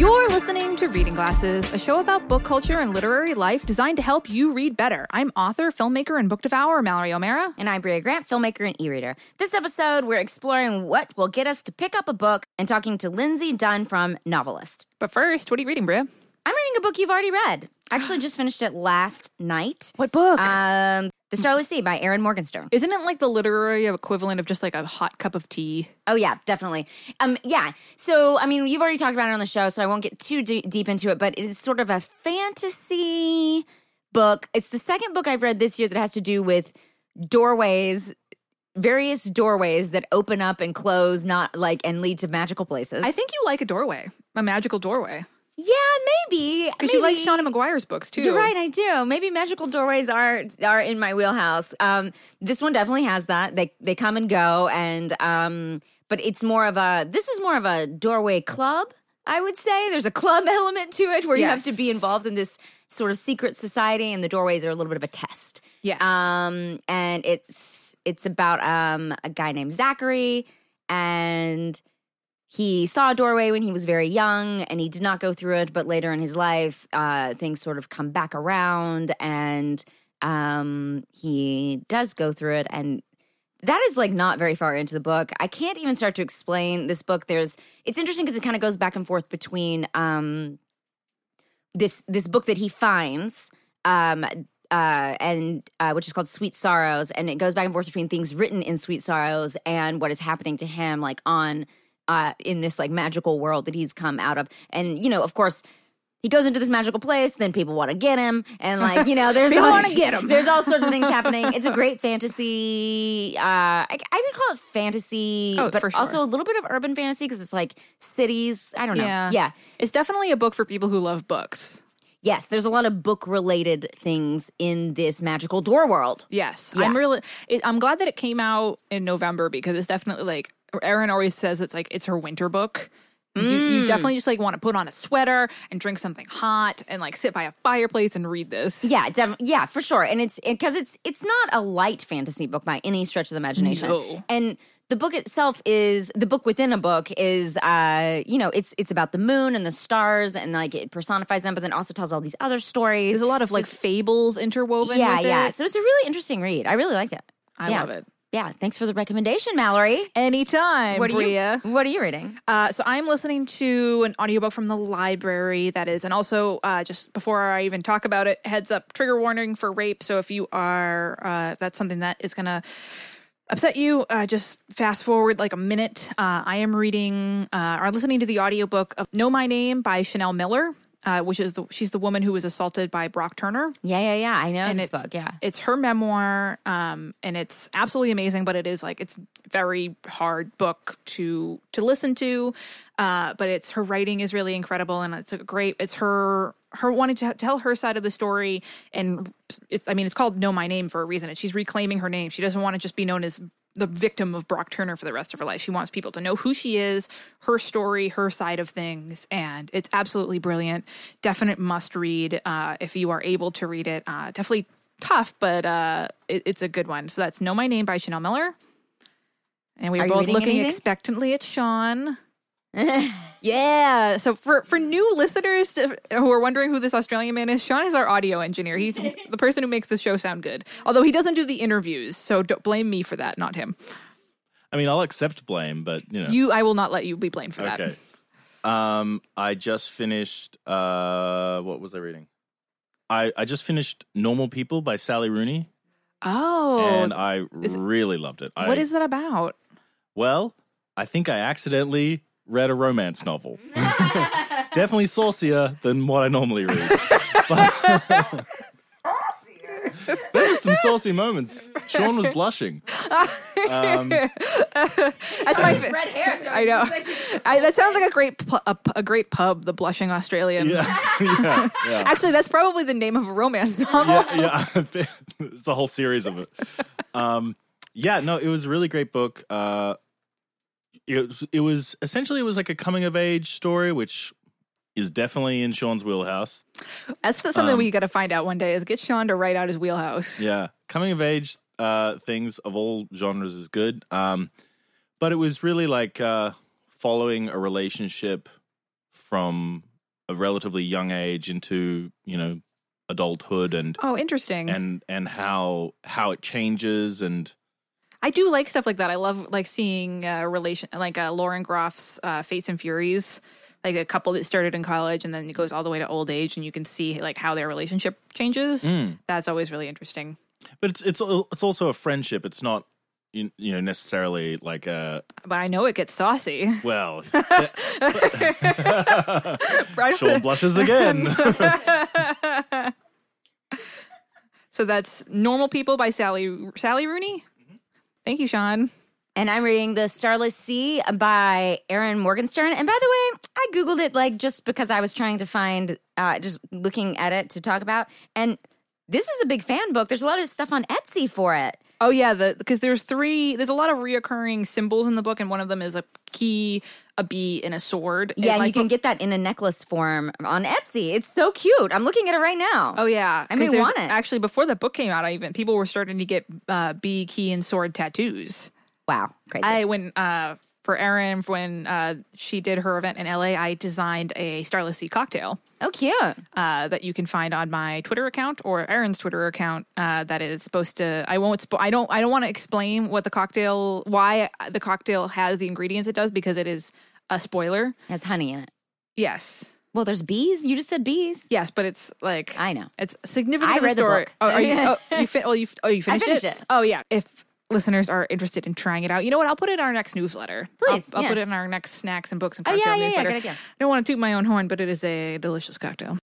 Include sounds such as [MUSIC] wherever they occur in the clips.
You're listening to Reading Glasses, a show about book culture and literary life designed to help you read better. I'm author, filmmaker, and book devourer Mallory O'Mara. And I'm Brea Grant, filmmaker and e-reader. This episode, we're exploring what will get us to pick up a book and talking to Lindsey Dunn from NoveList. But first, what are you reading, Brea? I'm reading a book you've already read. Actually [GASPS] just finished it last night. What book? Um, The Starless Sea by Erin Morgenstern. Isn't it like the literary equivalent of just like a hot cup of tea? Oh yeah, definitely. Um, yeah. So I mean, you've already talked about it on the show, so I won't get too d- deep into it. But it is sort of a fantasy book. It's the second book I've read this year that has to do with doorways, various doorways that open up and close, not like and lead to magical places. I think you like a doorway, a magical doorway. Yeah, maybe Because you like. Seanan McGuire's books too. You're right, I do. Maybe magical doorways are are in my wheelhouse. Um, this one definitely has that. They they come and go, and um, but it's more of a. This is more of a doorway club. I would say there's a club [LAUGHS] element to it where you have to be involved in this sort of secret society, and the doorways are a little bit of a test. Yes. Um, and it's it's about um a guy named Zachary, and he saw a doorway when he was very young and he did not go through it but later in his life uh, things sort of come back around and um, he does go through it. And that is like not very far into the book. I can't even start to explain this book. There's it's interesting because it kind of goes back and forth between um, this this book that he finds um, uh, and uh, which is called Sweet Sorrows, and it goes back and forth between things written in Sweet Sorrows and what is happening to him, like on uh, in this like magical world that he's come out of. And you know, of course, he goes into this magical place, then people want to get him, and like you know, [LAUGHS] there's People all- wanna get him. There's all sorts of things [LAUGHS] happening. It's a great fantasy. Uh, I, I would call it fantasy, Oh, but sure. also a little bit of urban fantasy because it's like cities. I don't know. Yeah. yeah. It's definitely a book for people who love books. Yes, there's a lot of book related things in this magical door world. Yes, Yeah. I'm really. It, I'm glad that it came out in November because it's definitely like Erin always says it's like it's her winter book. 'Cause You, Mm. you definitely just like want to put on a sweater and drink something hot and like sit by a fireplace and read this. Yeah, def- yeah, for sure. And it's because it's it's not a light fantasy book by any stretch of the imagination. No. And the book itself is the book within a book is uh you know it's it's about the moon and the stars and like it personifies them but then also tells all these other stories There's a lot of like fables interwoven. yeah yeah it. so it's a really interesting read i really liked it I Yeah. love it. yeah thanks for the recommendation mallory Anytime, what are Brea. you what are you reading Uh, so I'm listening to an audiobook from the library that is, and also uh, just before I even talk about it, heads up, trigger warning for rape. So if you are, uh, that's something that is gonna upset you, uh, just fast forward like a minute. Uh, I am reading uh, or listening to the audiobook of Know My Name by Chanel Miller. Uh, which is the, she's the woman who was assaulted by Brock Turner. Yeah yeah yeah. I know and this it's book yeah. it's her memoir um and it's absolutely amazing but it is like it's very hard book to to listen to uh but it's her writing is really incredible and it's a great it's her her wanting to tell her side of the story and it's i mean it's called know my name for a reason and she's reclaiming her name. She doesn't want to just be known as the victim of Brock Turner for the rest of her life. She wants people to know who she is, her story, her side of things, and it's absolutely brilliant. Definite must read uh, if you are able to read it. Uh, definitely tough, but uh, it, it's a good one. So that's Know My Name by Chanel Miller. And we Are both looking anything? expectantly at Sean. [LAUGHS] yeah. So for for new listeners to, who are wondering who this Australian man is, Sean is our audio engineer. He's the person who makes this show sound good. Although he doesn't do the interviews, so don't blame me for that, not him. I mean, I'll accept blame, but you know. You, I will not let you be blamed for that. okay. Um, I just finished. Uh, what was I reading? I I just finished Normal People by Sally Rooney, Oh, and I is- really loved it. what I, is that about? Well, I think I accidentally read a romance novel. it's definitely saucier than what I normally read. But- there were some saucy moments. Sean was blushing. Um, That's my. fa- red hair so I know. I, that sounds like a great pu- a, a great pub, the Blushing Australian. yeah, [LAUGHS] yeah, yeah. Actually, that's probably the name of a romance novel. yeah, yeah. [LAUGHS] it's a whole series of it. Um, yeah, no, it was a really great book. Uh, it was, it was essentially it was like a coming of age story, which is definitely in Sean's wheelhouse. That's the, something Um, we got to find out one day. Is get Sean to write out his wheelhouse. Yeah, coming of age uh, things of all genres is good. Um, but it was really like uh, following a relationship from a relatively young age into you know adulthood and Oh, interesting. and and how how it changes and I do like stuff like that. I love like seeing uh, relation like uh, Lauren Groff's uh, Fates and Furies, like a couple that started in college and then it goes all the way to old age, and you can see like how their relationship changes. That's always really interesting. but it's it's it's also a friendship. It's not you, you know necessarily like a But I know it gets saucy. well. [LAUGHS] [LAUGHS] Sean blushes again. [LAUGHS] So that's Normal People by Sally Sally Rooney. Thank you, Sean. And I'm reading The Starless Sea by Erin Morgenstern. And by the way, I Googled it like just because I was trying to find, uh, just looking at it to talk about. And this is a big fan book. There's a lot of stuff on Etsy for it. Oh yeah, the because there's three. There's a lot of reoccurring symbols in the book, and one of them is a key, a bee, and a sword. Yeah, And, and you can get that in a necklace form on Etsy. It's so cute. I'm looking at it right now. Oh yeah, I may want it. Actually, before the book came out, I even people were starting to get uh, bee, key, and sword tattoos. wow, crazy. I when uh, for Erin when uh, she did her event in LA, I designed a Starless Sea cocktail oh, cute. uh, that you can find on my Twitter account or Erin's Twitter account. Uh, that is supposed to. I won't. Spo- I don't. I don't want to explain what the cocktail, why the cocktail has the ingredients it does because it is a spoiler. It has honey in it. Yes. Well, there's bees. You just said bees. Yes, but it's like I know. It's significant I read the book. Oh, are you, [LAUGHS] oh, you fin- oh, you, oh, you finished, finished it. Oh, yeah. If listeners are interested in trying it out, you know what? I'll put it in our next newsletter. Please, I'll, I'll yeah. put it in our next snacks and books and Oh, yeah, cocktail yeah, yeah, newsletter. I don't want to toot my own horn, but it is a delicious cocktail.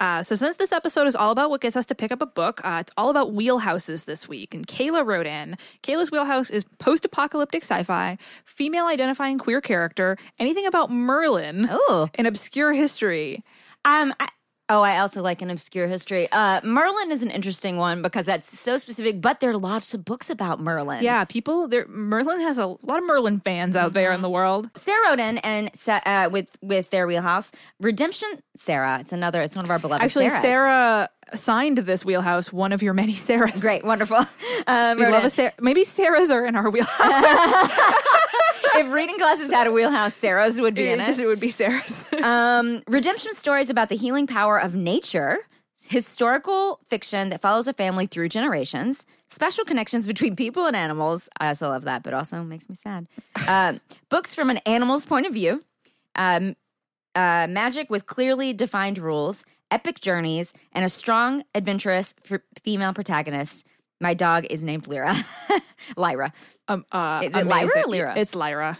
Uh, so since this episode is all about what gets us to pick up a book, uh, it's all about wheelhouses this week. And Kayla wrote in, Kayla's wheelhouse is post-apocalyptic sci-fi, female-identifying queer character, anything about Merlin, Ooh. an obscure history. Um. I, oh, I also like an obscure history. Uh, Merlin is an interesting one because that's so specific. But there are lots of books about Merlin. Yeah, people. There, Merlin has a lot of Merlin fans out there in the world. Sarah wrote in and uh, with with their wheelhouse redemption. Sarah, it's another. It's one of our beloved. Actually, Sarahs. Sarah signed this wheelhouse. One of your many Sarahs. great, wonderful. Um, [LAUGHS] We love a Sarah. Maybe Sarahs are in our wheelhouse. [LAUGHS] if reading glasses had a wheelhouse, Sarah's would be in it it. just it would be Sarahs. [LAUGHS] Um, redemption stories about the healing power of nature, historical fiction that follows a family through generations, special connections between people and animals. I also love that, but also makes me sad. Uh, books from an animal's point of view, um, uh, magic with clearly defined rules, epic journeys, and a strong, adventurous f- female protagonist. My dog is named Lyra. [LAUGHS] Lyra. um, uh, Is it Lyra amazing. or Lyra? It's Lyra.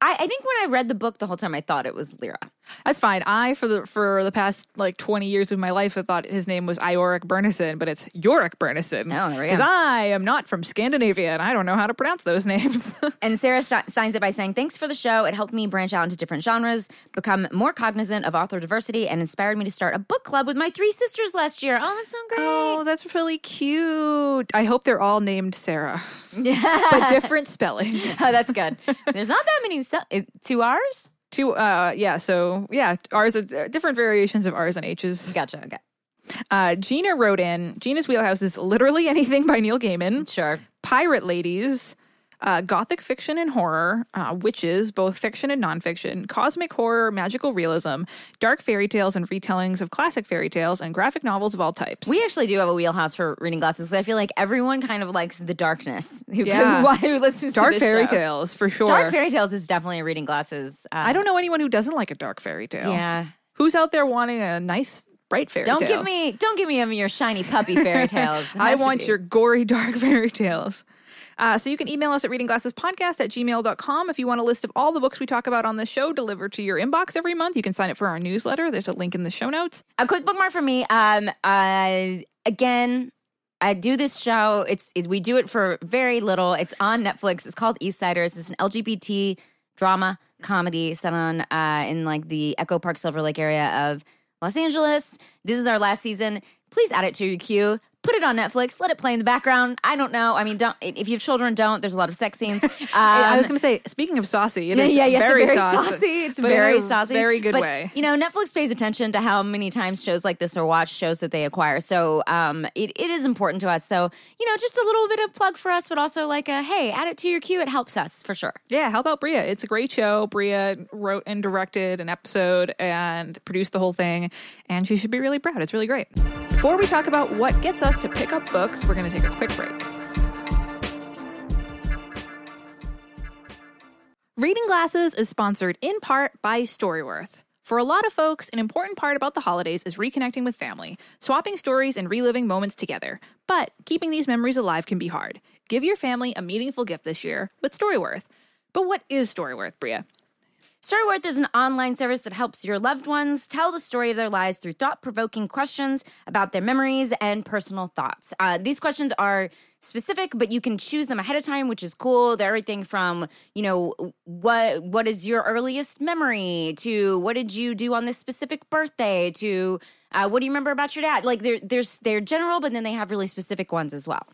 I, I think when I read the book the whole time, I thought it was Lyra. That's fine. I for the for the past like twenty years of my life, I thought his name was Ioric Bernison, but it's Iorek Byrnison. Oh, there we Because. I am not from Scandinavia and I don't know how to pronounce those [LAUGHS] names. And Sarah sh- signs it by saying, Thanks for the show. It helped me branch out into different genres, become more cognizant of author diversity, and inspired me to start a book club with my three sisters last year. Oh, that's so great. Oh, that's really cute. I hope they're all named Sarah, yeah. [LAUGHS] but different spellings. [LAUGHS] Oh, that's good. There's not that many. Se- uh, two R's? Two, uh, yeah. So yeah, R's, uh, different variations of R's and H's. Gotcha. Okay. Uh, Gina wrote in. Gina's wheelhouse is literally [LAUGHS] anything by Neil Gaiman. Sure. Pirate ladies. Uh, gothic fiction and horror, uh, witches, both fiction and nonfiction, cosmic horror, magical realism, dark fairy tales and retellings of classic fairy tales, and graphic novels of all types. We actually do have a wheelhouse for reading glasses. I feel like everyone kind of likes the darkness. [LAUGHS] Who, Yeah. [LAUGHS] who, listens dark to this fairy show. tales for sure. Dark fairy tales is definitely a reading glasses. Uh, I don't know anyone who doesn't like a dark fairy tale. Yeah. Who's out there wanting a nice, bright fairy Don't tale? give me. Don't give me any of your shiny puppy fairy [LAUGHS] tales. I want your gory, dark fairy tales. Uh, so you can email us at readingglassespodcast at gmail.com if you want a list of all the books we talk about on the show delivered to your inbox every month. You can sign up for our newsletter. There's a link in the show notes. A quick bookmark for me. Um, uh, again, I do this show. It's it, we do it for very little. It's on Netflix. It's called East Eastsiders. It's an LGBT drama comedy set on uh, in like the Echo Park Silver Lake area of Los Angeles. This is our last season. Please add it to your queue. Put it on Netflix. Let it play in the background. I don't know. I mean, don't if you have children, don't. There's a lot of sex scenes. [LAUGHS] Um, I was going to say, speaking of saucy, it is yeah, yeah, very, it's very saucy. [LAUGHS] It's but in very a saucy, very good But, way. You know, Netflix pays attention to how many times shows like this are watched, shows that they acquire. So um, it, it is important to us. So you know, just a little bit of plug for us, but also like a hey, add it to your queue. It helps us for sure. Yeah, how about Brea? It's a great show. Brea wrote and directed an episode and produced the whole thing, and she should be really proud. It's really great. Before we talk about what gets us to pick up books, we're going to take a quick break. Reading Glasses is sponsored in part by Storyworth. For a lot of folks, an important part about the holidays is reconnecting with family, swapping stories, and reliving moments together. But keeping these memories alive can be hard. Give your family a meaningful gift this year with Storyworth. But what is Storyworth, Brea? Storyworth is an online service that helps your loved ones tell the story of their lives through thought provoking questions about their memories and personal thoughts. Uh, these questions are specific, but you can choose them ahead of time, which is cool. They're everything from, you know, what what is your earliest memory to what did you do on this specific birthday to uh, what do you remember about your dad? Like they're, there's they're general, but then they have really specific ones as well.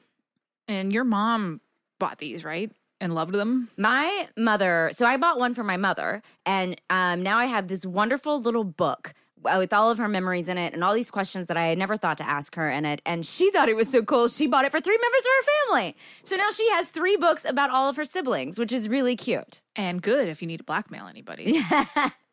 And your mom bought these, right? And loved them. My mother, so I bought one for my mother, and um, now I have this wonderful little book uh, with all of her memories in it and all these questions that I had never thought to ask her in it. And she thought it was so cool. She bought it for three members of her family. So now she has three books about all of her siblings, which is really cute. And good if you need to blackmail anybody. [LAUGHS]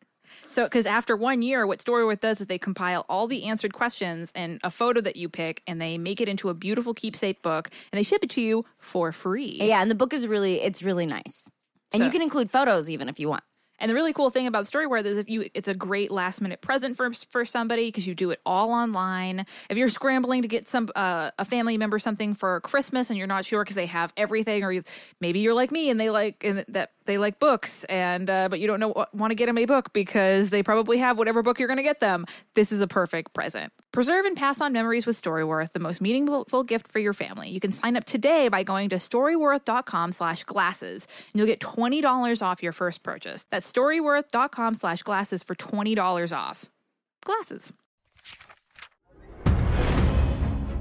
So, because after one year, what Storyworth does is they compile all the answered questions and a photo that you pick, and they make it into a beautiful keepsake book, and they ship it to you for free. Yeah, and the book is really, it's really nice. And So- you can include photos even if you want. And the really cool thing about Storyworth is if you, it's a great last minute present for for somebody because you do it all online. If you're scrambling to get some uh, a family member something for Christmas and you're not sure because they have everything, or you, maybe you're like me and they like and that they like books, and uh, but you don't know want to get them a book because they probably have whatever book you're going to get them. This is a perfect present. Preserve and pass on memories with Storyworth, the most meaningful gift for your family. You can sign up today by going to storyworth.com slash glasses, and you'll get $20 off your first purchase. That's storyworth.com slash glasses for $20 off. Glasses.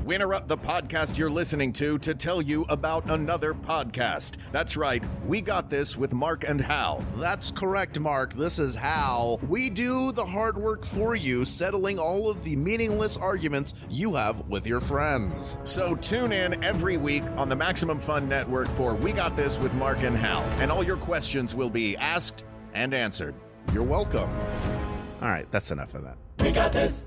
We interrupt the podcast you're listening to to tell you about another podcast. That's right, we got this with Mark and Hal. That's correct, Mark. This is Hal. we do the hard work for you, settling all of the meaningless arguments you have with your friends. So tune in every week on the Maximum Fun Network for We Got This with Mark and Hal, and all your questions will be asked and answered. You're welcome. All right, that's enough of that. We got this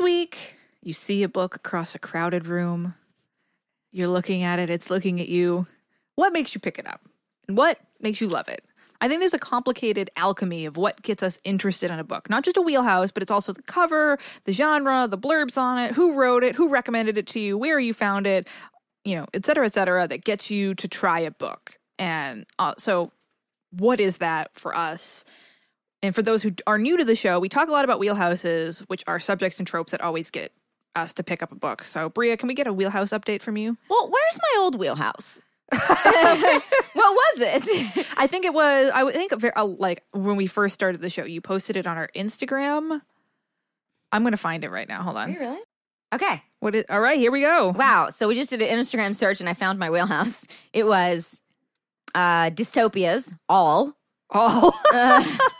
week, you see a book across a crowded room. You're looking at it, it's looking at you. What makes you pick it up? And what makes you love it? I think there's a complicated alchemy of what gets us interested in a book. Not just a wheelhouse, but it's also the cover, the genre, the blurbs on it, who wrote it, who recommended it to you, where you found it, you know, et cetera, et cetera, that gets you to try a book. And uh, so, what is that for us? And for those who are new to the show, we talk a lot about wheelhouses, which are subjects and tropes that always get us to pick up a book. So, Brea, can we get a wheelhouse update from you? Well, where's my old wheelhouse? [LAUGHS] what was it? I think it was. I think uh, like when we first started the show, you posted it on our Instagram. I'm going to find it right now. Hold on. really? Okay. What is? All right, here we go. Wow. So we just did an Instagram search and I found my wheelhouse. It was uh, dystopias, all Oh, [LAUGHS]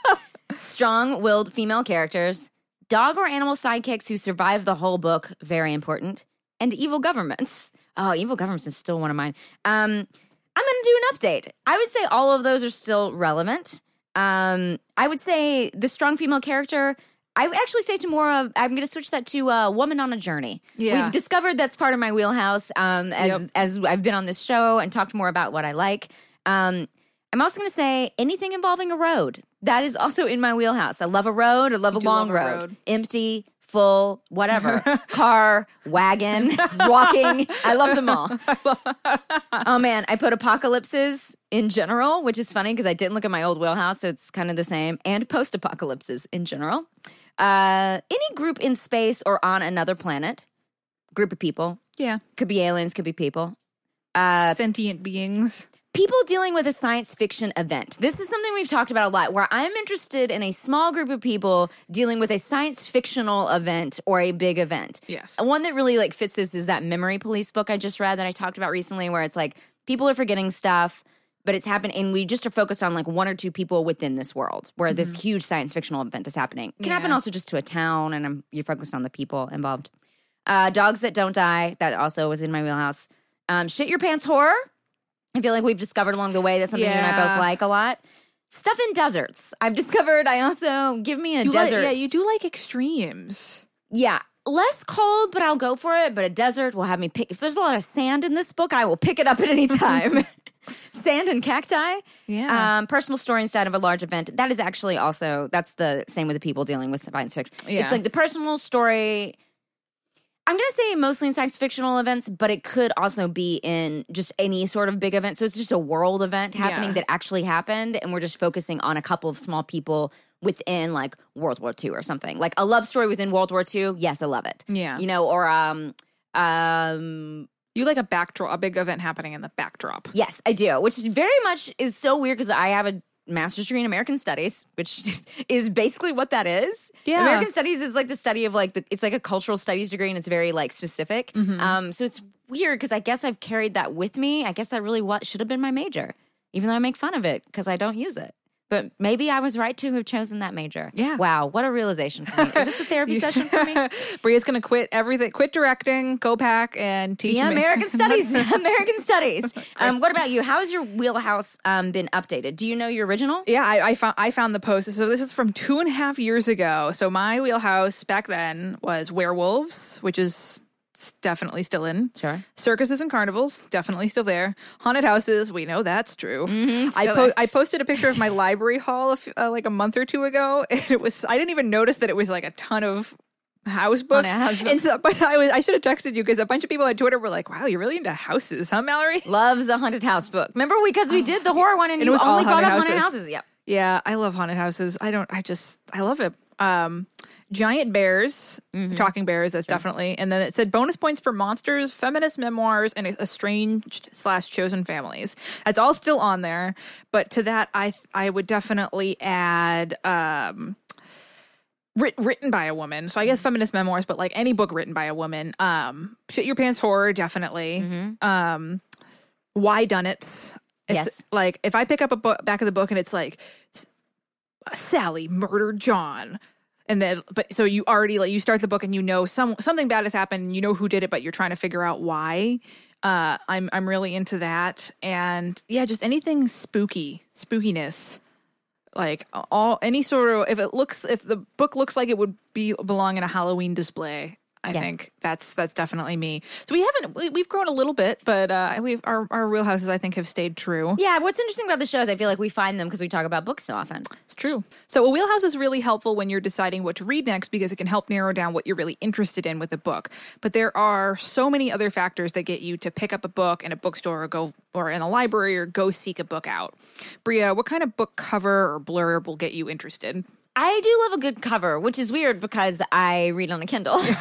strong willed female characters, dog or animal sidekicks who survive the whole book, very important, and evil governments. [LAUGHS] Oh, evil governments is still one of mine. Um, I'm going to do an update. I would say all of those are still relevant. Um, I would say the strong female character. I would actually say to more of, I'm going to switch that to uh, Woman on a Journey. Yeah. We've discovered that's part of my wheelhouse um, as, Yep. as I've been on this show and talked more about what I like. Um, I'm also going to say anything involving a road. That is also in my wheelhouse. I love a road. I love a long love a road. road. Empty, full, whatever. [LAUGHS] Car, wagon, walking. I love them all. [LAUGHS] oh man, I put apocalypses in general, which is funny because I didn't look at my old wheelhouse, so it's kind of the same, and post apocalypses in general. Uh, any group in space or on another planet, group of people, yeah. could be aliens, could be people. Uh, Sentient beings. People dealing with a science fiction event. This is something we've talked about a lot where I'm interested in a small group of people dealing with a science fictional event or a big event. Yes. And One that really like fits this is that Memory Police book I just read that I talked about recently where it's like people are forgetting stuff but it's happened and we just are focused on like one or two people within this world where this huge science fictional event is happening. It can happen also just to a town and um you're focused on the people involved. Uh, Dogs That Don't Die, that also was in my wheelhouse. Um, Shit Your Pants Horror, I feel like we've discovered along the way that's something you and I both like a lot. Stuff in deserts. I've [LAUGHS] discovered I also give me a You like- desert. yeah, you do like extremes. Yeah, less cold, but I'll go for it. But a desert will have me pick. If there's a lot of sand in this book, I will pick it up at any [LAUGHS] time. [LAUGHS] sand and cacti. Yeah. Um, personal story instead of a large event. That is actually also that's the same with the people dealing with science fiction. Yeah. It's like the personal story. I'm gonna say mostly in science fictional events, but it could also be in just any sort of big event. So it's just a world event happening Yeah. that actually happened, and we're just focusing on a couple of small people within like World War II or something. Like a love story within World War II. Yes, I love it. Yeah. You know, or um um You like a backdrop, a big event happening in the backdrop. Yes, I do, which very much is so weird because I have a master's degree in American Studies, which [LAUGHS] is basically what that is. Yeah. American Studies is like the study of like the, it's like a cultural studies degree and it's very like specific. Um, so it's weird because I guess I've carried that with me. I guess that really what should have been my major, even though I make fun of it because I don't use it. But maybe I was right to have chosen that major. Yeah. Wow, what a realization for me. Is this a therapy [LAUGHS] session for me? [LAUGHS] Brea's gonna quit everything, quit directing, go back and teach Yeah, me- American [LAUGHS] Studies. American Studies. Um, what about you? How has your wheelhouse um, been updated? Do you know your original? Yeah, I, I found I found the post. So this is from two and a half years ago. So my wheelhouse back then was werewolves, which is s- definitely still in. Sure. Circuses and carnivals, definitely still there. Haunted houses, we know that's true. I Mm-hmm, still po- I posted a picture of my [LAUGHS] library f- uh, like a month or two ago, [LAUGHS] and it was I didn't even notice that it was like a ton of house books. house books. so- but I was I should have texted you because a bunch of people on Twitter were like, "Wow, you're really into houses, huh, Mallory?" [LAUGHS] Loves a haunted house book. Remember because we did the horror one and, And it you was only brought haunted up haunted houses. houses. Yep. Yeah, I love haunted houses. I don't. I just. I love it. Um, giant bears, Mm-hmm. talking bears. That's definitely. And then it said bonus points for monsters, feminist memoirs, and estranged slash chosen families. That's all still on there. But to that, I I would definitely add. Um, writ- written by a woman. So I Mm-hmm. guess feminist memoirs, but like any book written by a woman. Um, shit your pants horror, definitely. Um, why done it? Yes. Like if I pick up a book back of the book and it's like Sally murdered John. And then, but so you already like you start the book and you know some something bad has happened. You know who did it, but you're trying to figure out why. Uh, I'm I'm really into that, and yeah, just anything spooky, spookiness like all any sort of if it looks if the book looks like it would be belong in a Halloween display. I Yeah. think that's that's definitely me. So we haven't we, we've grown a little bit, but uh, we've our our wheelhouses I think have stayed true. Yeah, what's interesting about the show is I feel like we find them because we talk about books so often. It's true. So a wheelhouse is really helpful when you're deciding what to read next because it can help narrow down what you're really interested in with a book. But there are so many other factors that get you to pick up a book in a bookstore or go or in a library or go seek a book out. Brea, what kind of book cover or blurb will get you interested? I do love a good cover, which is weird because I read on a Kindle. [LAUGHS]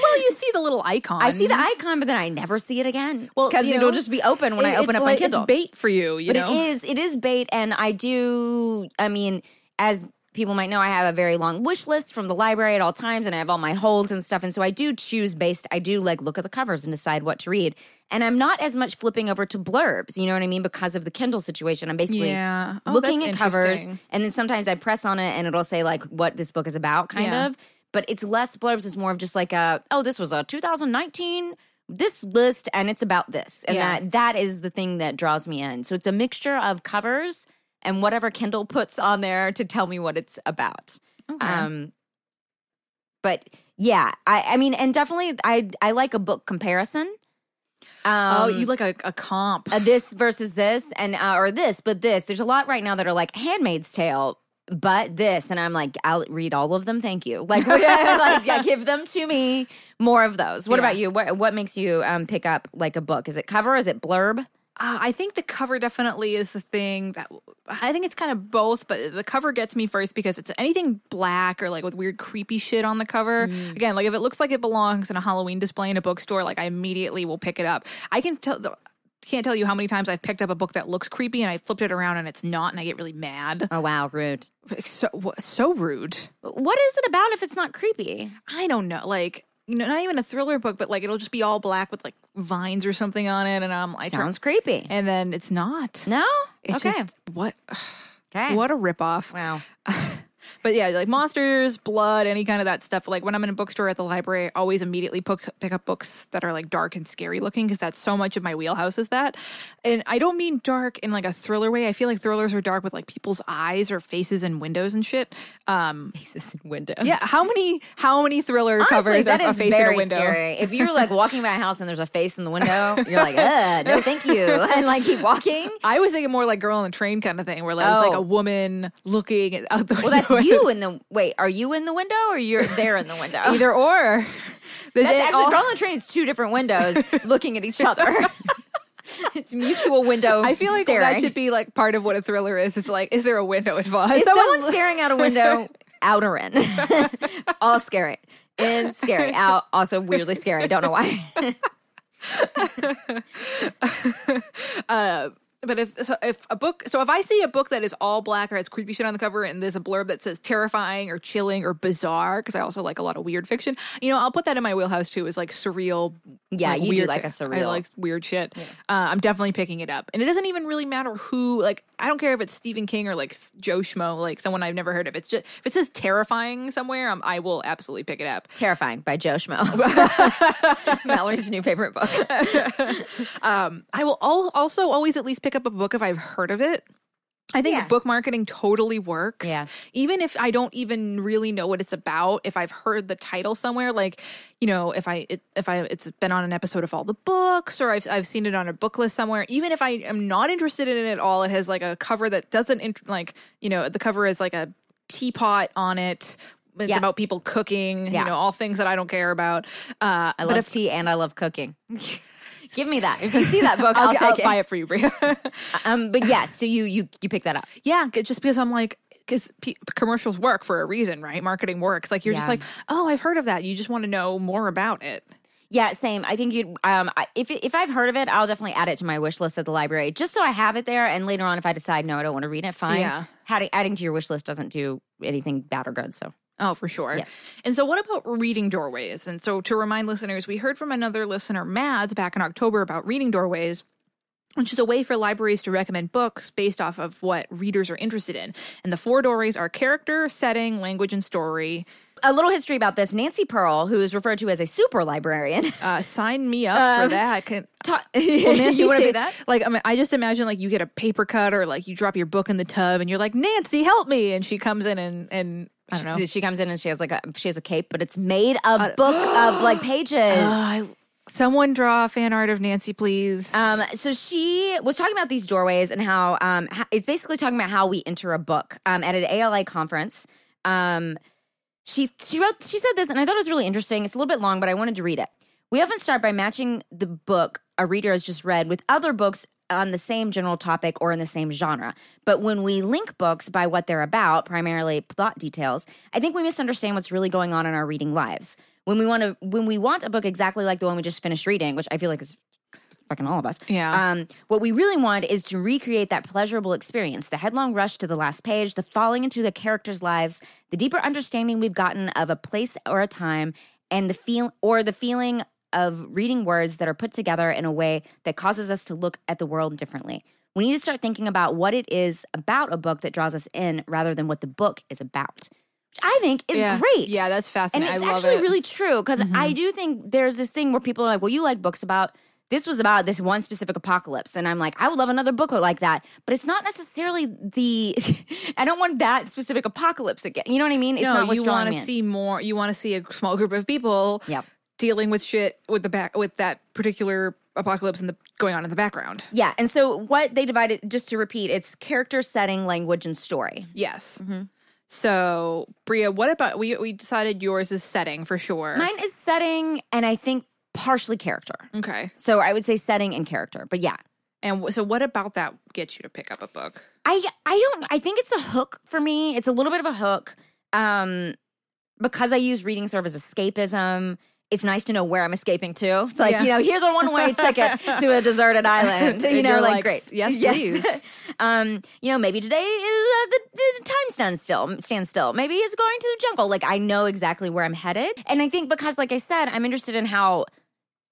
Well, you see the little icon. I see the icon, but then I never see it again. Well, because it'll know, just be open when I open up like, my Kindle. It's bait for you, you but know. it is it is bait and i do i mean as people might know i have a very long wish list from the library at all times and i have all my holds and stuff and so i do choose based i do like look at the covers and decide what to read and i'm not as much flipping over to blurbs you know what i mean because of the kindle situation i'm basically Yeah. Oh, looking at covers and then sometimes i press on it and it'll say like what this book is about kind Yeah. of but it's less blurbs it's more of just like a oh this was a 2019 this list and it's about this and Yeah. that that is the thing that draws me in so it's a mixture of covers and whatever kindle puts on there to tell me what it's about. Um but yeah i i mean and definitely i i like a book comparison. Um, oh, you like a, a comp. uh, this versus this and uh, or this but this. There's a lot right now that are like handmaid's tale but this. And i'm like i'll read all of them. Thank you. [LAUGHS] Like, [LAUGHS] like yeah, give them to me more of those. What Yeah. about you? What what makes you um pick up like a book? Is it cover? Is it blurb Uh, I think the cover definitely is the thing that I think it's kind of both, but the cover gets me first because it's anything black or like with weird creepy shit on the cover. Mm. Again, like if it looks like it belongs in a Halloween display in a bookstore, like I immediately will pick it up. I can tell the can't tell you how many times I've picked up a book that looks creepy and I flipped it around and it's not, and I get really mad. Oh wow, rude. So so rude. What is it about if it's not creepy? I don't know. Like you know, not even a thriller book, but like it'll just be all black with like vines or something on it, and um, I turn- Sounds creepy. and then it's not. no? It's okay. just what [SIGHS] okay. what a ripoff. Wow. [LAUGHS] But yeah, like monsters, blood, any kind of that stuff. Like when I'm in a bookstore at the library, I always immediately pick, pick up books that are like dark and scary looking because that's so much of my wheelhouse is that. And I don't mean dark in like a thriller way. I feel like thrillers are dark with like people's eyes or faces and windows and shit. Um, Faces and windows. yeah, how many how many thriller Honestly, covers that are a is face very in a window? scary. If you're like walking by a house and there's a face in the window, you're like, [LAUGHS] uh, no, thank you, [LAUGHS] and like keep walking. I was thinking more like girl on the train kind of thing, where like, it's like Oh. a woman looking out the Well, that's window. [LAUGHS] you in the wait. Are you in the window or you're there in the window? [LAUGHS] Either or. [LAUGHS] That's actually all- Girl on the Train is two different windows looking at each other. it's mutual window. I feel like staring. that should be like part of what a thriller is. It's like, is there a window involved? Is Someone- someone staring out a window, out or in? All scary. In, scary. Out, also weirdly scary. I don't know why. uh, but if so if a book, so if I see a book that is all black or has creepy shit on the cover, and there's a blurb that says terrifying or chilling or bizarre, because I also like a lot of weird fiction. You know, I'll put that in my wheelhouse too. Is like surreal. Yeah, you do like a surreal. I like weird shit. Uh, I'm definitely picking it up, and it doesn't even really matter who. Like, I don't care if it's Stephen King or like Joe Schmo, like someone I've never heard of. It's just if it says terrifying somewhere, um, I will absolutely pick it up. Terrifying by Joe Schmo. [LAUGHS] Mallory's new favorite book. [LAUGHS] I will al- also always at least pick up a book if I've heard of it. I think Yeah. book marketing totally works. Yeah. Even if I don't even really know what it's about, if I've heard the title somewhere, like you know, if I it, if I it's been on an episode of all the books, or I've I've seen it on a book list somewhere. Even if I am not interested in it at all, it has like a cover that doesn't int- like you know the cover is like a teapot on it. It's Yeah. about people cooking, Yeah. you know, all things that I don't care about. Uh, I love if- tea and I love cooking. [LAUGHS] [LAUGHS] Give me that. If you see that book, I'll, I'll, take I'll it. buy it for you, Brea. [LAUGHS] Um, but yes, so you you you pick that up. Yeah, just because I'm like, because p- commercials work for a reason, right? Marketing works. Like you're just like, oh, I've heard of that. You just want to know more about it. Yeah, same. I think you. Um, I, if if I've heard of it, I'll definitely add it to my wish list at the library, just so I have it there. And later on, if I decide no, I don't want to read it, fine. Yeah. Adding, adding to your wish list doesn't do anything bad or good. So Oh, for sure. Yeah. And so, what about reading doorways? And so, to remind listeners, we heard from another listener, Mads, back in October about reading doorways. Which is a way for libraries to recommend books based off of what readers are interested in. And the four doorways are character, setting, language, and story. A little history about this: Nancy Pearl, who is referred to as a super librarian, [LAUGHS] Uh, sign me up for that. Can, taught. Well, [LAUGHS] Nancy you want to say- be that? Like, I mean, I just imagine like you get a paper cut or like you drop your book in the tub and you're like, Nancy, help me, and she comes in and and I don't know. She comes in and she has like a she has a cape, but it's made a [GASPS] book of like pages. Uh, I- someone draw a fan art of Nancy, please. Um, so she was talking about these doorways and how um, it's basically talking about how we enter a book um, at an ALA conference. Um, she she wrote she said this, and I thought it was really interesting. It's a little bit long, but I wanted to read it. We often start by matching the book a reader has just read with other books on the same general topic or in the same genre. But when we link books by what they're about, primarily plot details, I think we misunderstand what's really going on in our reading lives. When we want to when we want a book exactly like the one we just finished reading, which I feel like is fucking all of us. Yeah. Um, what we really want is to recreate that pleasurable experience, the headlong rush to the last page, the falling into the characters' lives, the deeper understanding we've gotten of a place or a time, and the feel or the feeling of reading words that are put together in a way that causes us to look at the world differently. We need to start thinking about what it is about a book that draws us in rather than what the book is about. Which I think is yeah. great. Yeah, that's fascinating. And it's I love actually it. Mm-hmm. really true because I do think there's this thing where people are like, well, you like books about this was about this one specific apocalypse. And I'm like, I would love another book like that. But it's not necessarily the, [LAUGHS] I don't want that specific apocalypse again. You know what I mean? It's no, not you want to see more. You want to see a small group of people Yep. dealing with shit with the back with that particular apocalypse and the going on in the background. Yeah. And so what they divided, just to repeat, it's character, setting, language, and story. Yes. Mm-hmm. So, Brea, what about we? We decided yours is setting for sure. Mine is setting and I think partially character. okay. So I would say setting and character. But yeah, And w- so, what about that gets you to pick up a book? I I don't I think it's a hook for me. It's a little bit of a hook. Um because I use reading sort of as escapism it's nice to know where I'm escaping to. It's like, Yeah. you know, here's a one way [LAUGHS] ticket to a deserted [LAUGHS] island. You know, like, like, great. "Yes, please." [LAUGHS] um, you know, maybe today is uh, the, the time stands still, stands still. Maybe it's going to the jungle. Like, I know exactly where I'm headed. And I think because, like I said, I'm interested in how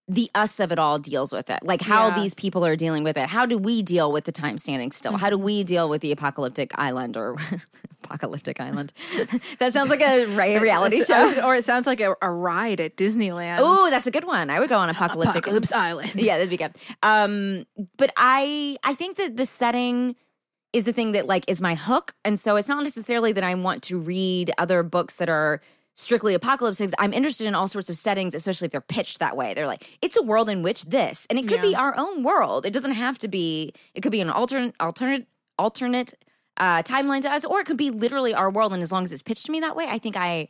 the us of it all deals with it. Like how Yeah. these people are dealing with it. How do we deal with the time standing still? How do we deal with the apocalyptic island or [LAUGHS] apocalyptic island? [LAUGHS] that sounds like a [LAUGHS] reality show. or it sounds like a, a ride at Disneyland. Oh, that's a good one. I would go on apocalyptic. Apocalypse Island. yeah, that'd be good. Um, but I I think that the setting is the thing that like is my hook, and so it's not necessarily that I want to read other books that are strictly apocalypse things. I'm interested in all sorts of settings, especially if they're pitched that way. They're like, it's a world in which this, and it could be our own world. It doesn't have to be. It could be an alternate alternate alternate uh, timeline to us, or it could be literally our world. And as long as it's pitched to me that way, I think I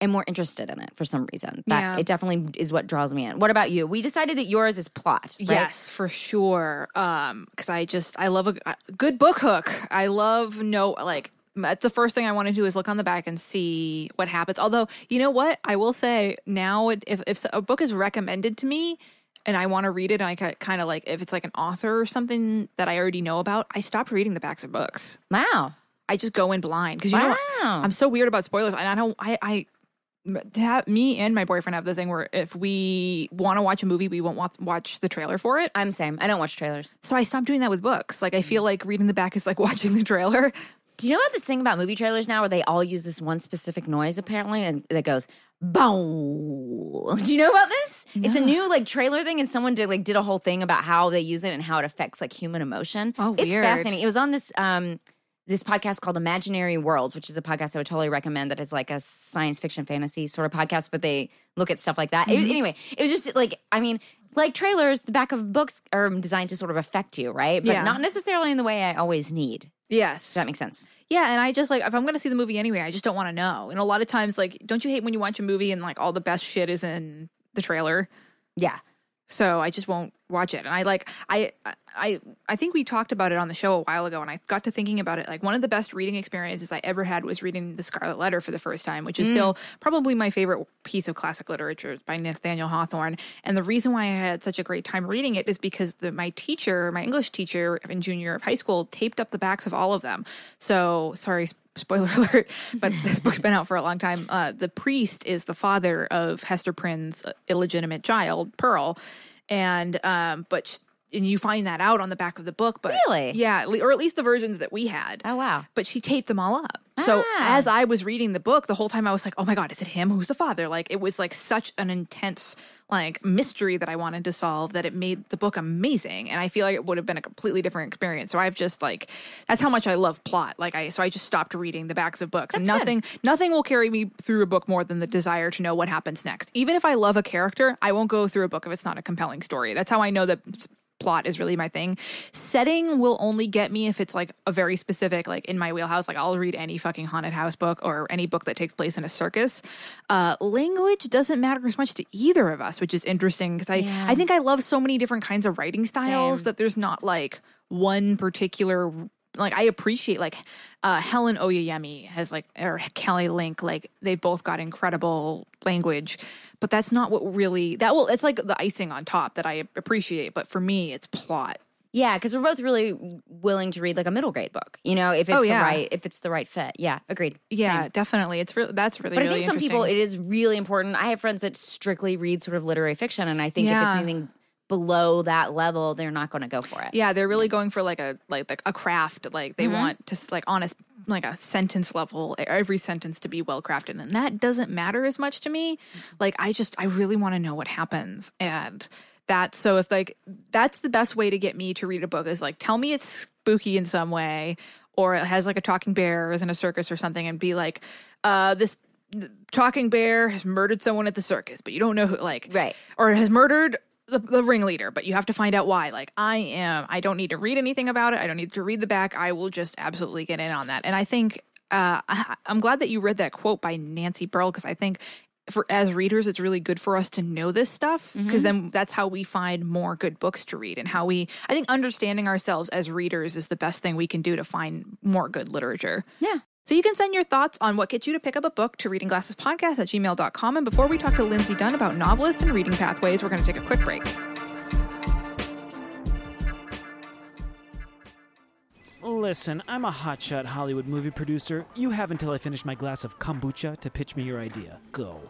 am more interested in it for some reason. That Yeah. it definitely is what draws me in. What about you? We decided that yours is plot. Right? Yes, for sure. Um, because I just I love a, a good book hook. I love no like that's the first thing I want to do is look on the back and see what happens. Although you know what I will say now, if if a book is recommended to me and I want to read it, and I kind of like if it's like an author or something that I already know about, I stopped reading the backs of books. Wow. I just go in blind because you know I'm so weird about spoilers, and I don't. I I have, me and my boyfriend have the thing where if we want to watch a movie, we won't watch, watch the trailer for it. I'm same. I don't watch trailers. So I stopped doing that with books. Like I feel mm. like reading the back is like [LAUGHS] watching the trailer. Do you know about this thing about movie trailers now where they all use this one specific noise apparently and that goes boom. Do you know about this? It's a new like trailer thing and someone did like did a whole thing about how they use it and how it affects like human emotion. Oh, It's weird. fascinating. It was on this um this podcast called Imaginary Worlds, which is a podcast I would totally recommend that is like a science fiction fantasy sort of podcast, but they look at stuff like that. It- anyway, it was just like, I mean, like trailers, the back of books are designed to sort of affect you, right? But Yeah. not necessarily in the way I always need. Yes. Does that make sense? yeah, and I just like if I'm going to see the movie anyway, I just don't want to know. And a lot of times like don't you hate when you watch a movie and like all the best shit is in the trailer? Yeah. So I just won't watch it. And I like I I I think we talked about it on the show a while ago and I got to thinking about it. Like one of the best reading experiences I ever had was reading The Scarlet Letter for the first time, which is still probably my favorite piece of classic literature by Nathaniel Hawthorne. And the reason why I had such a great time reading it is because the my teacher, my English teacher in junior of high school, taped up the backs of all of them. So sorry, spoiler [LAUGHS] alert, but this book's been out for a long time. Uh, the priest is the father of Hester Prynne's illegitimate child, Pearl, and um, but and you find that out on the back of the book. But Really? yeah, or at least the versions that we had. Oh, wow. But she taped them all up. So Ah. as I was reading the book, the whole time I was like, "Oh my god, is it him? Who's the father?" Like it was like such an intense like mystery that I wanted to solve that it made the book amazing. And I feel like it would have been a completely different experience. So I've just like that's how much I love plot. Like I so I just stopped reading the backs of books. and That's good. nothing nothing will carry me through a book more than the desire to know what happens next. Even if I love a character, I won't go through a book if it's not a compelling story. That's how I know that plot is really my thing. Setting will only get me if it's like a very specific, like in my wheelhouse. Like I'll read any fucking haunted house book or any book that takes place in a circus. Uh, language doesn't matter as much to either of us, which is interesting because I Yeah. I think I love so many different kinds of writing styles Same. that there's not like one particular. Like I appreciate like uh, Helen Oyeyemi has like or Kelly Link like they've both got incredible language, but that's not what really that will it's like the icing on top that I appreciate. But for me, it's plot. Yeah, because we're both really willing to read like a middle grade book. You know, if it's Oh, the yeah. right if it's the right fit. Yeah, agreed. Yeah, Same. definitely. It's really that's really. But I think some people, it is really important. I have friends that strictly read sort of literary fiction, and I think if it's anything below that level, they're not going to go for it. yeah, they're really going for like a like, like a craft. Like Mm-hmm. they want to like honest like a sentence level, every sentence to be well crafted, and that doesn't matter as much to me. Like I just I really want to know what happens, and that so if like that's the best way to get me to read a book is like tell me it's spooky in some way, or it has like a talking bear or is in a circus or something, and be like, uh, this talking bear has murdered someone at the circus, but you don't know who like Right. or has murdered the, the ringleader, but you have to find out why. Like I am, I don't need to read anything about it. I don't need to read the back. I will just absolutely get in on that. And I think uh, I, I'm glad that you read that quote by Nancy Pearl because I think for as readers, it's really good for us to know this stuff because then that's how we find more good books to read and how we. I think understanding ourselves as readers is the best thing we can do to find more good literature. Yeah. So you can send your thoughts on what gets you to pick up a book to readingglassespodcast at gmail.com. And before we talk to Lindsey Dunn about NoveList and reading pathways, we're going to take a quick break. Listen, I'm a hotshot Hollywood movie producer. You have until I finish my glass of kombucha to pitch me your idea. Go.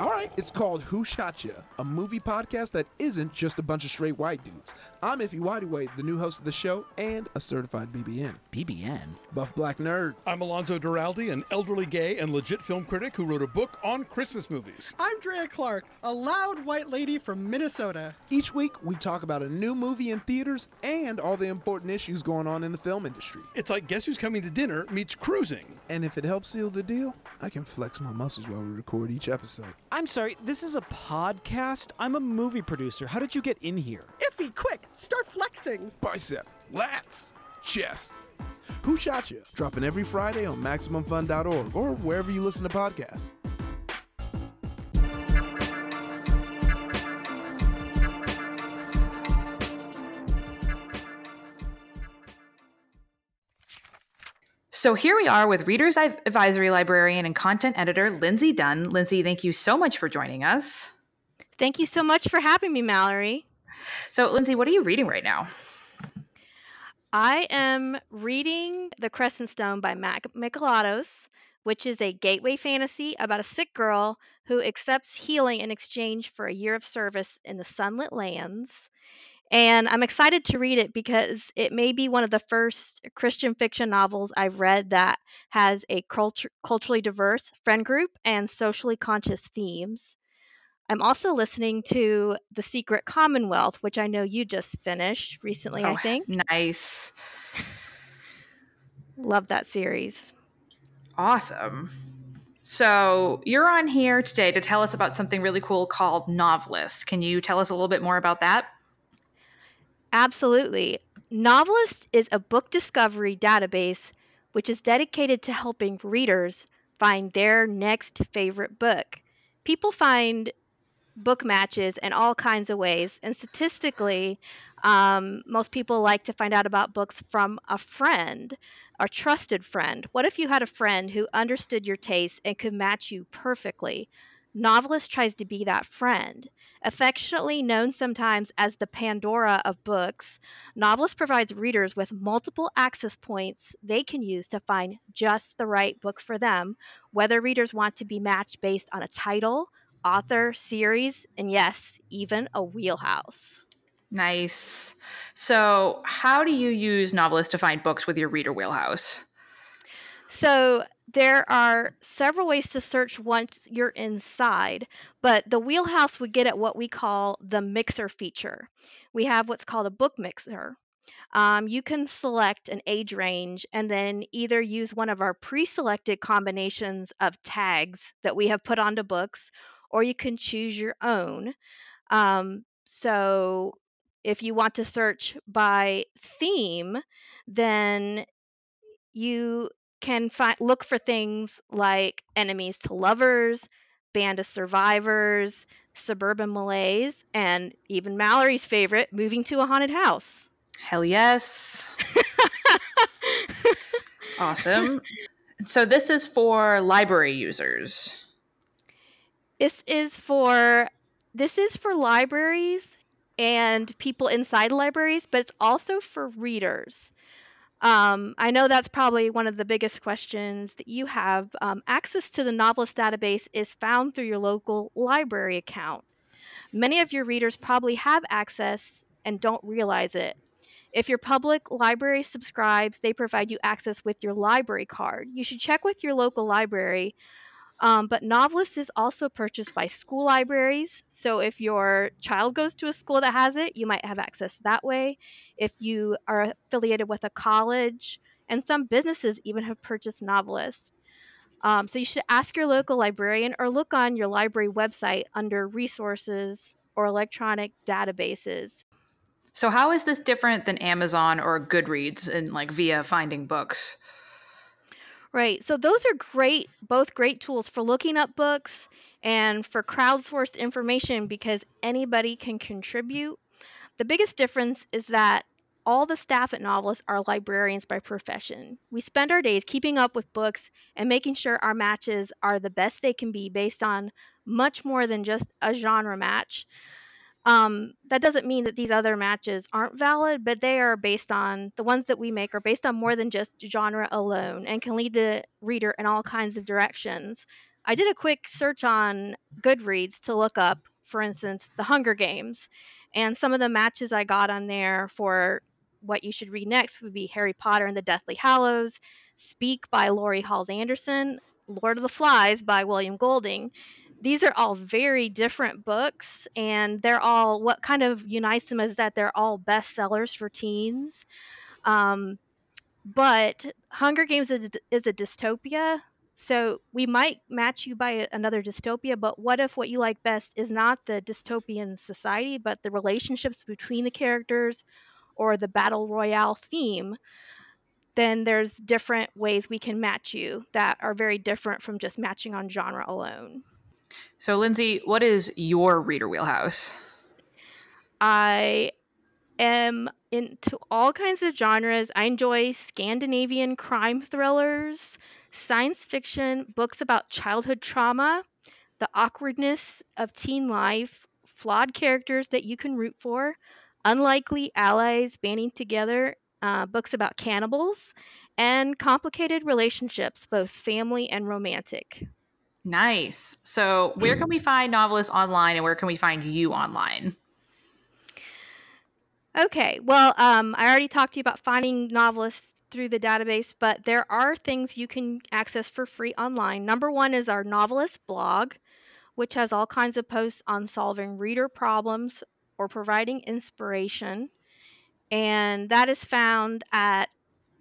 All right, it's called Who Shot Ya, a movie podcast that isn't just a bunch of straight white dudes. I'm Ify Nwadiwe the new host of the show and a certified BBN. BBN? Buff Black Nerd. I'm Alonzo Duralde, an elderly gay and legit film critic who wrote a book on Christmas movies. I'm Drea Clark, a loud white lady from Minnesota. Each week, we talk about a new movie in theaters and all the important issues going on in the film industry. It's like Guess Who's Coming to Dinner meets cruising. And if it helps seal the deal, I can flex my muscles while we record each episode. I'm sorry, this is a podcast? I'm a movie producer. How did you get in here? Ify, quick, start flexing. Bicep, lats, chest. Who Shot You? Dropping every Friday on MaximumFun.org or wherever you listen to podcasts. So here we are with Reader's Advisory Librarian and Content Editor Lindsey Dunn. Lindsey, thank you so much for joining us. Thank you so much for having me, Mallory. So, Lindsey, what are you reading right now? I am reading The Crescent Stone by Matt Mikalatos, which is a gateway fantasy about a sick girl who accepts healing in exchange for a year of service in the Sunlit Lands. And I'm excited to read it because it may be one of the first Christian fiction novels I've read that has a culture, culturally diverse friend group and socially conscious themes. I'm also listening to The Secret Commonwealth, which I know you just finished recently, oh, I think. Nice. Love that series. Awesome. So, you're on here today to tell us about something really cool called NoveList. Can you tell us a little bit more about that? Absolutely. NoveList is a book discovery database which is dedicated to helping readers find their next favorite book. People find book matches in all kinds of ways, and statistically, um, most people like to find out about books from a friend, a trusted friend. What if you had a friend who understood your taste and could match you perfectly? NoveList tries to be that friend. Affectionately known sometimes as the Pandora of books, NoveList provides readers with multiple access points they can use to find just the right book for them, whether readers want to be matched based on a title, author, series, and yes, even a wheelhouse. Nice. So, how do you use NoveList to find books with your reader wheelhouse? So, there are several ways to search once you're inside, but the wheelhouse would get at what we call the mixer feature. We have what's called a book mixer. Um, you can select an age range and then either use one of our pre selected combinations of tags that we have put onto books, or you can choose your own. Um, so if you want to search by theme, then you can find look for things like enemies to lovers, band of survivors, suburban malaise, and even Mallory's favorite, moving to a haunted house. Hell yes. awesome. [LAUGHS] So this is for library users. This is for this is for libraries and people inside libraries, but it's also for readers. Um, I know that's probably one of the biggest questions that you have. Um, access to the NoveList database is found through your local library account. Many of your readers probably have access and don't realize it. If your public library subscribes, they provide you access with your library card. You should check with your local library um, but NoveList is also purchased by school libraries. So if your child goes to a school that has it, you might have access that way. If you are affiliated with a college, and some businesses even have purchased NoveList. Um, so you should ask your local librarian or look on your library website under resources or electronic databases. So how is this different than Amazon or Goodreads and like via finding books? Right. So those are great, both great tools for looking up books and for crowdsourced information because anybody can contribute. The biggest difference is that all the staff at NoveList are librarians by profession. We spend our days keeping up with books and making sure our matches are the best they can be based on much more than just a genre match. Um, that doesn't mean that these other matches aren't valid, but they are based on the ones that we make are based on more than just genre alone and can lead the reader in all kinds of directions. I did a quick search on Goodreads to look up, for instance, the Hunger Games, and some of the matches I got on there for what you should read next would be Harry Potter and the Deathly Hallows, Speak by Laurie Halse Anderson, Lord of the Flies by William Golding. These are all very different books, and they're all what kind of unites them is that they're all bestsellers for teens. Um, but Hunger Games is, is a dystopia, so we might match you by another dystopia, but what if what you like best is not the dystopian society, but the relationships between the characters or the battle royale theme? Then there's different ways we can match you that are very different from just matching on genre alone. So, Lindsey, what is your reader wheelhouse? I am into all kinds of genres. I enjoy Scandinavian crime thrillers, science fiction, books about childhood trauma, the awkwardness of teen life, flawed characters that you can root for, unlikely allies banding together, uh, books about cannibals, and complicated relationships, both family and romantic. Nice. So, where can we find novelists online and where can we find you online? Okay, well, um, I already talked to you about finding novelists through the database, but there are things you can access for free online. Number one is our NoveList blog, which has all kinds of posts on solving reader problems or providing inspiration. And that is found at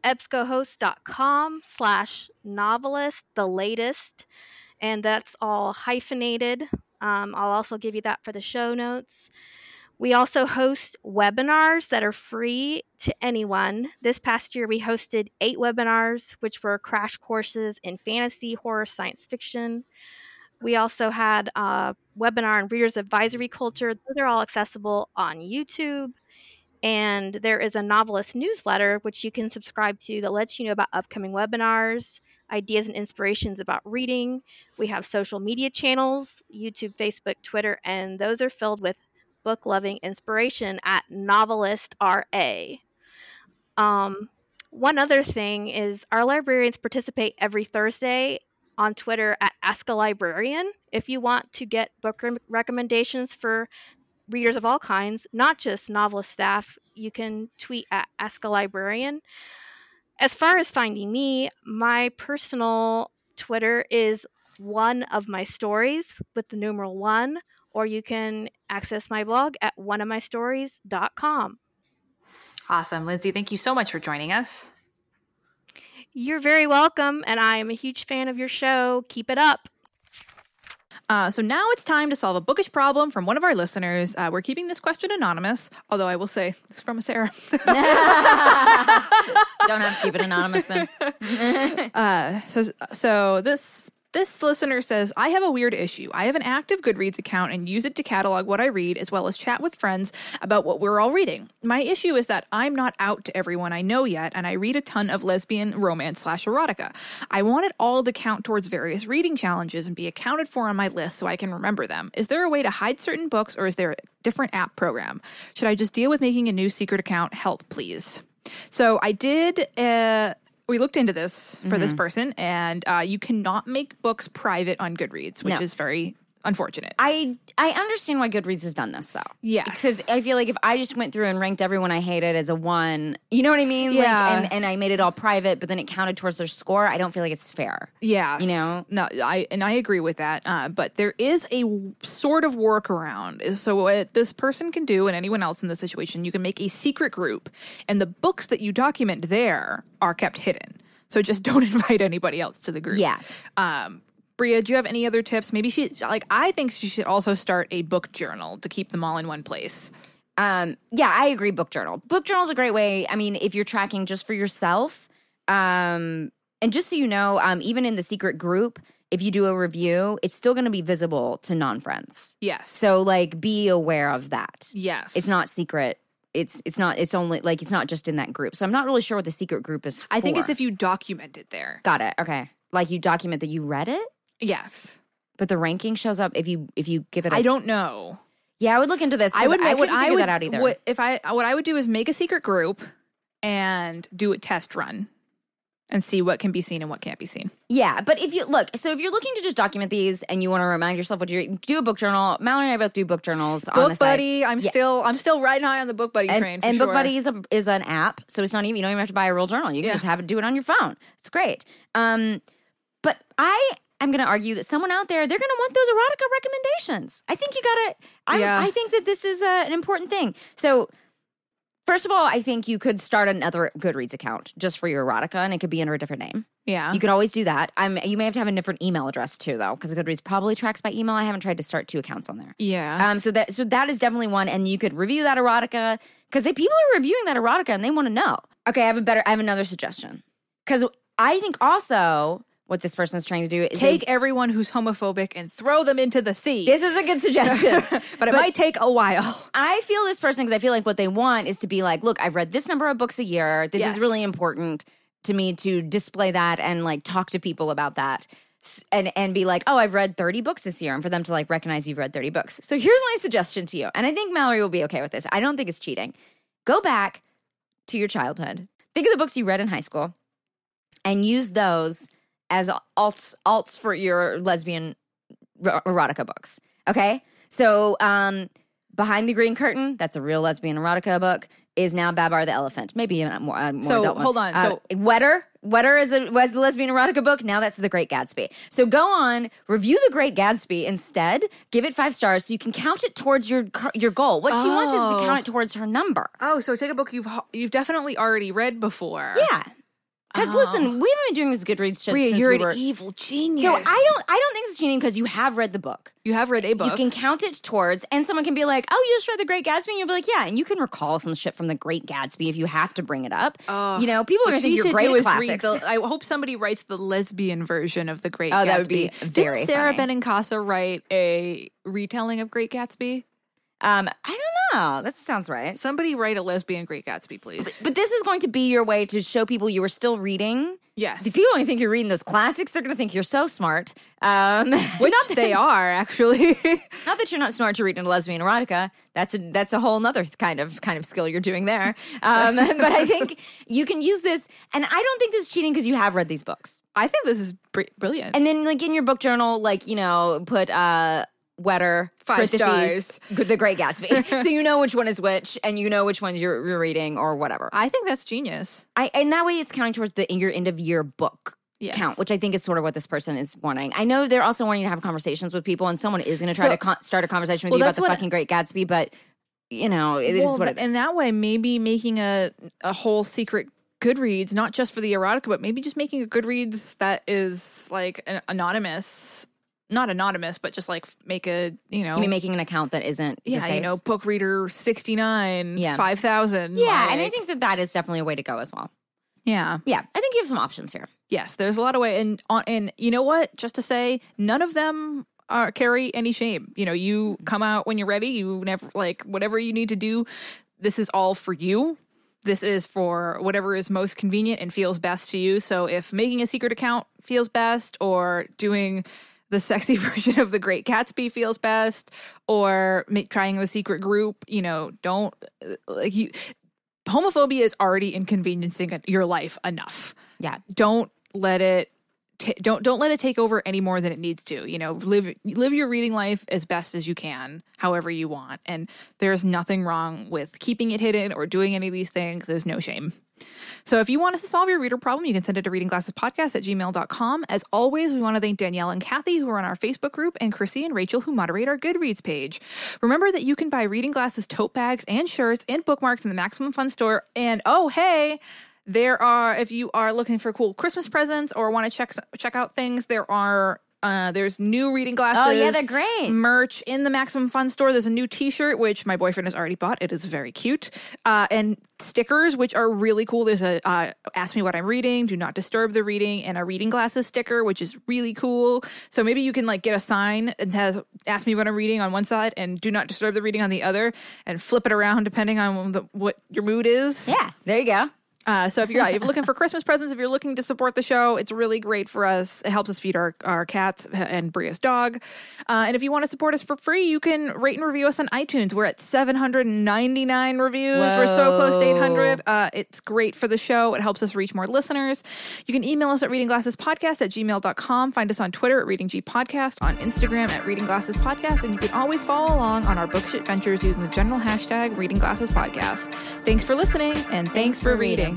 ebscohost.com slash novelist, the latest. And that's all hyphenated. Um, I'll also give you that for the show notes. We also host webinars that are free to anyone. This past year, we hosted eight webinars, which were crash courses in fantasy, horror, science fiction. We also had a webinar on Reader's Advisory Culture. Those are all accessible on YouTube. And there is a NoveList newsletter, which you can subscribe to, that lets you know about upcoming webinars, ideas and inspirations about reading. We have social media channels YouTube, Facebook, Twitter, and those are filled with book loving inspiration at NoveList RA. Um, one other thing is our librarians participate every Thursday on Twitter at Ask a Librarian. If you want to get book re- recommendations for readers of all kinds, not just NoveList staff, you can tweet at Ask a Librarian. As far as finding me, my personal Twitter is one of my stories with the numeral one or you can access my blog at oneofmystories.com. Awesome. Lindsey, thank you so much for joining us. You're very welcome, and I am a huge fan of your show. Keep it up. Uh, so now it's time to solve a bookish problem from one of our listeners. Uh, we're keeping this question anonymous, although I will say is from a Sarah. [LAUGHS] Don't have to keep it anonymous then. [LAUGHS] uh, so, so this this listener says, I have a weird issue. I have an active Goodreads account and use it to catalog what I read as well as chat with friends about what we're all reading. My issue is that I'm not out to everyone I know yet, and I read a ton of lesbian romance slash erotica. I want it all to count towards various reading challenges and be accounted for on my list so I can remember them. Is there a way to hide certain books or is there a different app program? Should I just deal with making a new secret account? Help, please. So I did uh, we looked into this for mm-hmm. this person, and uh, you cannot make books private on Goodreads, which no. is very unfortunate. I I understand why Goodreads has done this though. Yeah, because I feel like if I just went through and ranked everyone I hated as a one, you know what I mean? Yeah, like, and and I made it all private, but then it counted towards their score. I don't feel like it's fair. Yeah, you know. No, I and I agree with that. Uh, but there is a sort of workaround. Is so what this person can do, and anyone else in this situation, you can make a secret group, and the books that you document there are kept hidden. So just [LAUGHS] don't invite anybody else to the group. Yeah. Um, Brea, do you have any other tips? Maybe she like I think she should also start a book journal to keep them all in one place. Um, yeah, I agree. Book journal. Book journal is a great way. I mean, if you're tracking just for yourself, um, and just so you know, um, even in the secret group, if you do a review, it's still going to be visible to non friends. Yes. So like, be aware of that. Yes. It's not secret it's it's not it's only like it's not just in that group. So I'm not really sure what the secret group is. I think it's if you document it there. got it. Okay, like you document that you read it, Yes. but the ranking shows up if you if you give it. I I don't know. Yeah, I would look into this. I would I what couldn't I figure would that out either. What, if I what I would do is make a secret group and do a test run and see what can be seen and what can't be seen. Yeah, but if you look, so if you're looking to just document these and you want to remind yourself what you do, a book journal. Mallory and I both do book journals. on the Book side. Buddy, I'm Yeah. still I'm still riding high on the Book Buddy and, train. For and sure. Book Buddy is a is an app, so it's not even you don't even have to buy a real journal. You can Yeah. just have it do it on your phone. It's great. Um, but I am going to argue that someone out there they're going to want those erotica recommendations. I think you got to. I Yeah. I think that this is uh, an important thing. So. First of all, I think you could start another Goodreads account just for your erotica, and it could be under a different name. Yeah. You could always do that. I'm, you may have to have a different email address too, though, because Goodreads probably tracks by email. I haven't tried to start two accounts on there. yeah. Um, so that so that is definitely one, and you could review that erotica because people are reviewing that erotica and they want to know. Okay, I have a better. I have another suggestion because I think also what this person is trying to do is Take they- everyone who's homophobic and throw them into the sea. this is a good suggestion. [LAUGHS] but it might take a while. I feel this person because I feel like what they want is to be like, look, I've read this number of books a year. This Yes. is really important to me to display that and like talk to people about that. And and be like, oh, I've read 30 books this year, and for them to like recognize you've read 30 books. So here's my suggestion to you. And I think Mallory will be okay with this. I don't think it's cheating. Go back to your childhood. Think of the books you read in high school and use those as alts alts for your lesbian erotica books. Okay, so um, behind the green curtain, that's a real lesbian erotica book. Is now Babar the elephant? Maybe a more, a more So, adult one. hold on. Uh, So- Wetter, Wetter is a was the lesbian erotica book. Now that's the Great Gatsby. So go on, review the Great Gatsby instead. Give it five stars so you can count it towards your your goal. What she wants is to Oh. count it towards her number. Oh, so take a book you've you've definitely already read before. Yeah. Because listen, we've been doing this Goodreads shit Brea, since you're we an were. evil genius. So I don't, I don't think it's cheating because you have read the book. You have read a book. You can count it towards, and someone can be like, "Oh, you just read The Great Gatsby," and you'll be like, "Yeah," and you can recall some shit from The Great Gatsby if you have to bring it up. you know, people are What gonna think you're great at classics. the- I hope somebody writes the lesbian version of the Great Oh, Gatsby. that would be very Didn't Sarah funny. Benincasa write a retelling of Great Gatsby? um, I don't know. That sounds right. Somebody write a lesbian Great Gatsby, please. But this is going to be your way to show people you were still reading. yes, The people only think you're reading those classics. They're going to think you're so smart. Um, [LAUGHS] which not that- they are actually. [LAUGHS] Not that you're not smart to read in lesbian erotica. That's a that's a whole other kind of kind of skill you're doing there. Um, [LAUGHS] but I think you can use this, and I don't think this is cheating because you have read these books. I think this is br- brilliant. And then like in your book journal, like you know, put uh wetter Five parentheses, The Great Gatsby, [LAUGHS] so you know which one is which, and you know which ones you're, you're reading or whatever. I think that's genius. I and that way it's counting towards the your end of year book Yes. count, which I think is sort of what this person is wanting. I know they're also wanting to have conversations with people, and someone is going to try So- to con- start a conversation with Well, you about the fucking Great Gatsby, but you know it is Well, what it is. And that way, maybe making a a whole secret Goodreads, not just for the erotica, but maybe just making a Goodreads that is like an anonymous, not anonymous, but just like make a you know, you mean making an account that isn't your yeah, you know, book reader sixty nine, Yeah. five thousand, yeah, and I think that that is definitely a way to go as well. yeah, Yeah, I think you have some options here. yes, there's a lot of way, and uh, and you know what? Just to say, none of them are carry any shame. You know, you come out when you're ready. You never like whatever you need to do. This is all for you. This is for whatever is most convenient and feels best to you. So if making a secret account feels best, or doing the sexy [LAUGHS] version of the Great Gatsby feels best, or make, trying the secret group, you know, don't uh, like you. Homophobia is already inconveniencing your life enough Yeah, don't let it ta don't don't let it take over any more than it needs to you know? Live live your reading life as best as you can however you want. And there's nothing wrong with keeping it hidden or doing any of these things. There's no shame. So if you want us to solve your reader problem you can send it to readingglassespodcast at gmail.com as always we want to thank danielle and kathy who are on our facebook group and chrissy and rachel who moderate our goodreads page. Remember that you can buy reading glasses tote bags and shirts and bookmarks in the maximum fun store and oh hey there are if you are looking for cool christmas presents or want to check check out things there are Uh, there's new reading glasses. Oh, yeah, they're great. Merch in the Maximum Fun store. There's a new T-shirt which my boyfriend has already bought. It is very cute. Uh, and stickers which are really cool. There's a uh, ask me what I'm reading, do not disturb the reading, and a reading glasses sticker which is really cool. So maybe you can like get a sign and has ask me what I'm reading on one side and do not disturb the reading on the other, and flip it around depending on the, what your mood is. Yeah, there you go. Uh, so if you're, if you're looking for Christmas presents, if you're looking to support the show, it's really great for us. It helps us feed our, our cats and Brea's dog. Uh, and if you want to support us for free, you can rate and review us on iTunes. We're at 799 reviews. We're so close to 800. Uh, it's great for the show. It helps us reach more listeners. You can email us at readingglassespodcast at gmail.com. Find us on Twitter at Reading G Podcast, on Instagram at readingglassespodcast, and you can always follow along on our bookish adventures using the general hashtag readingglassespodcast. Thanks for listening, and thanks, for reading.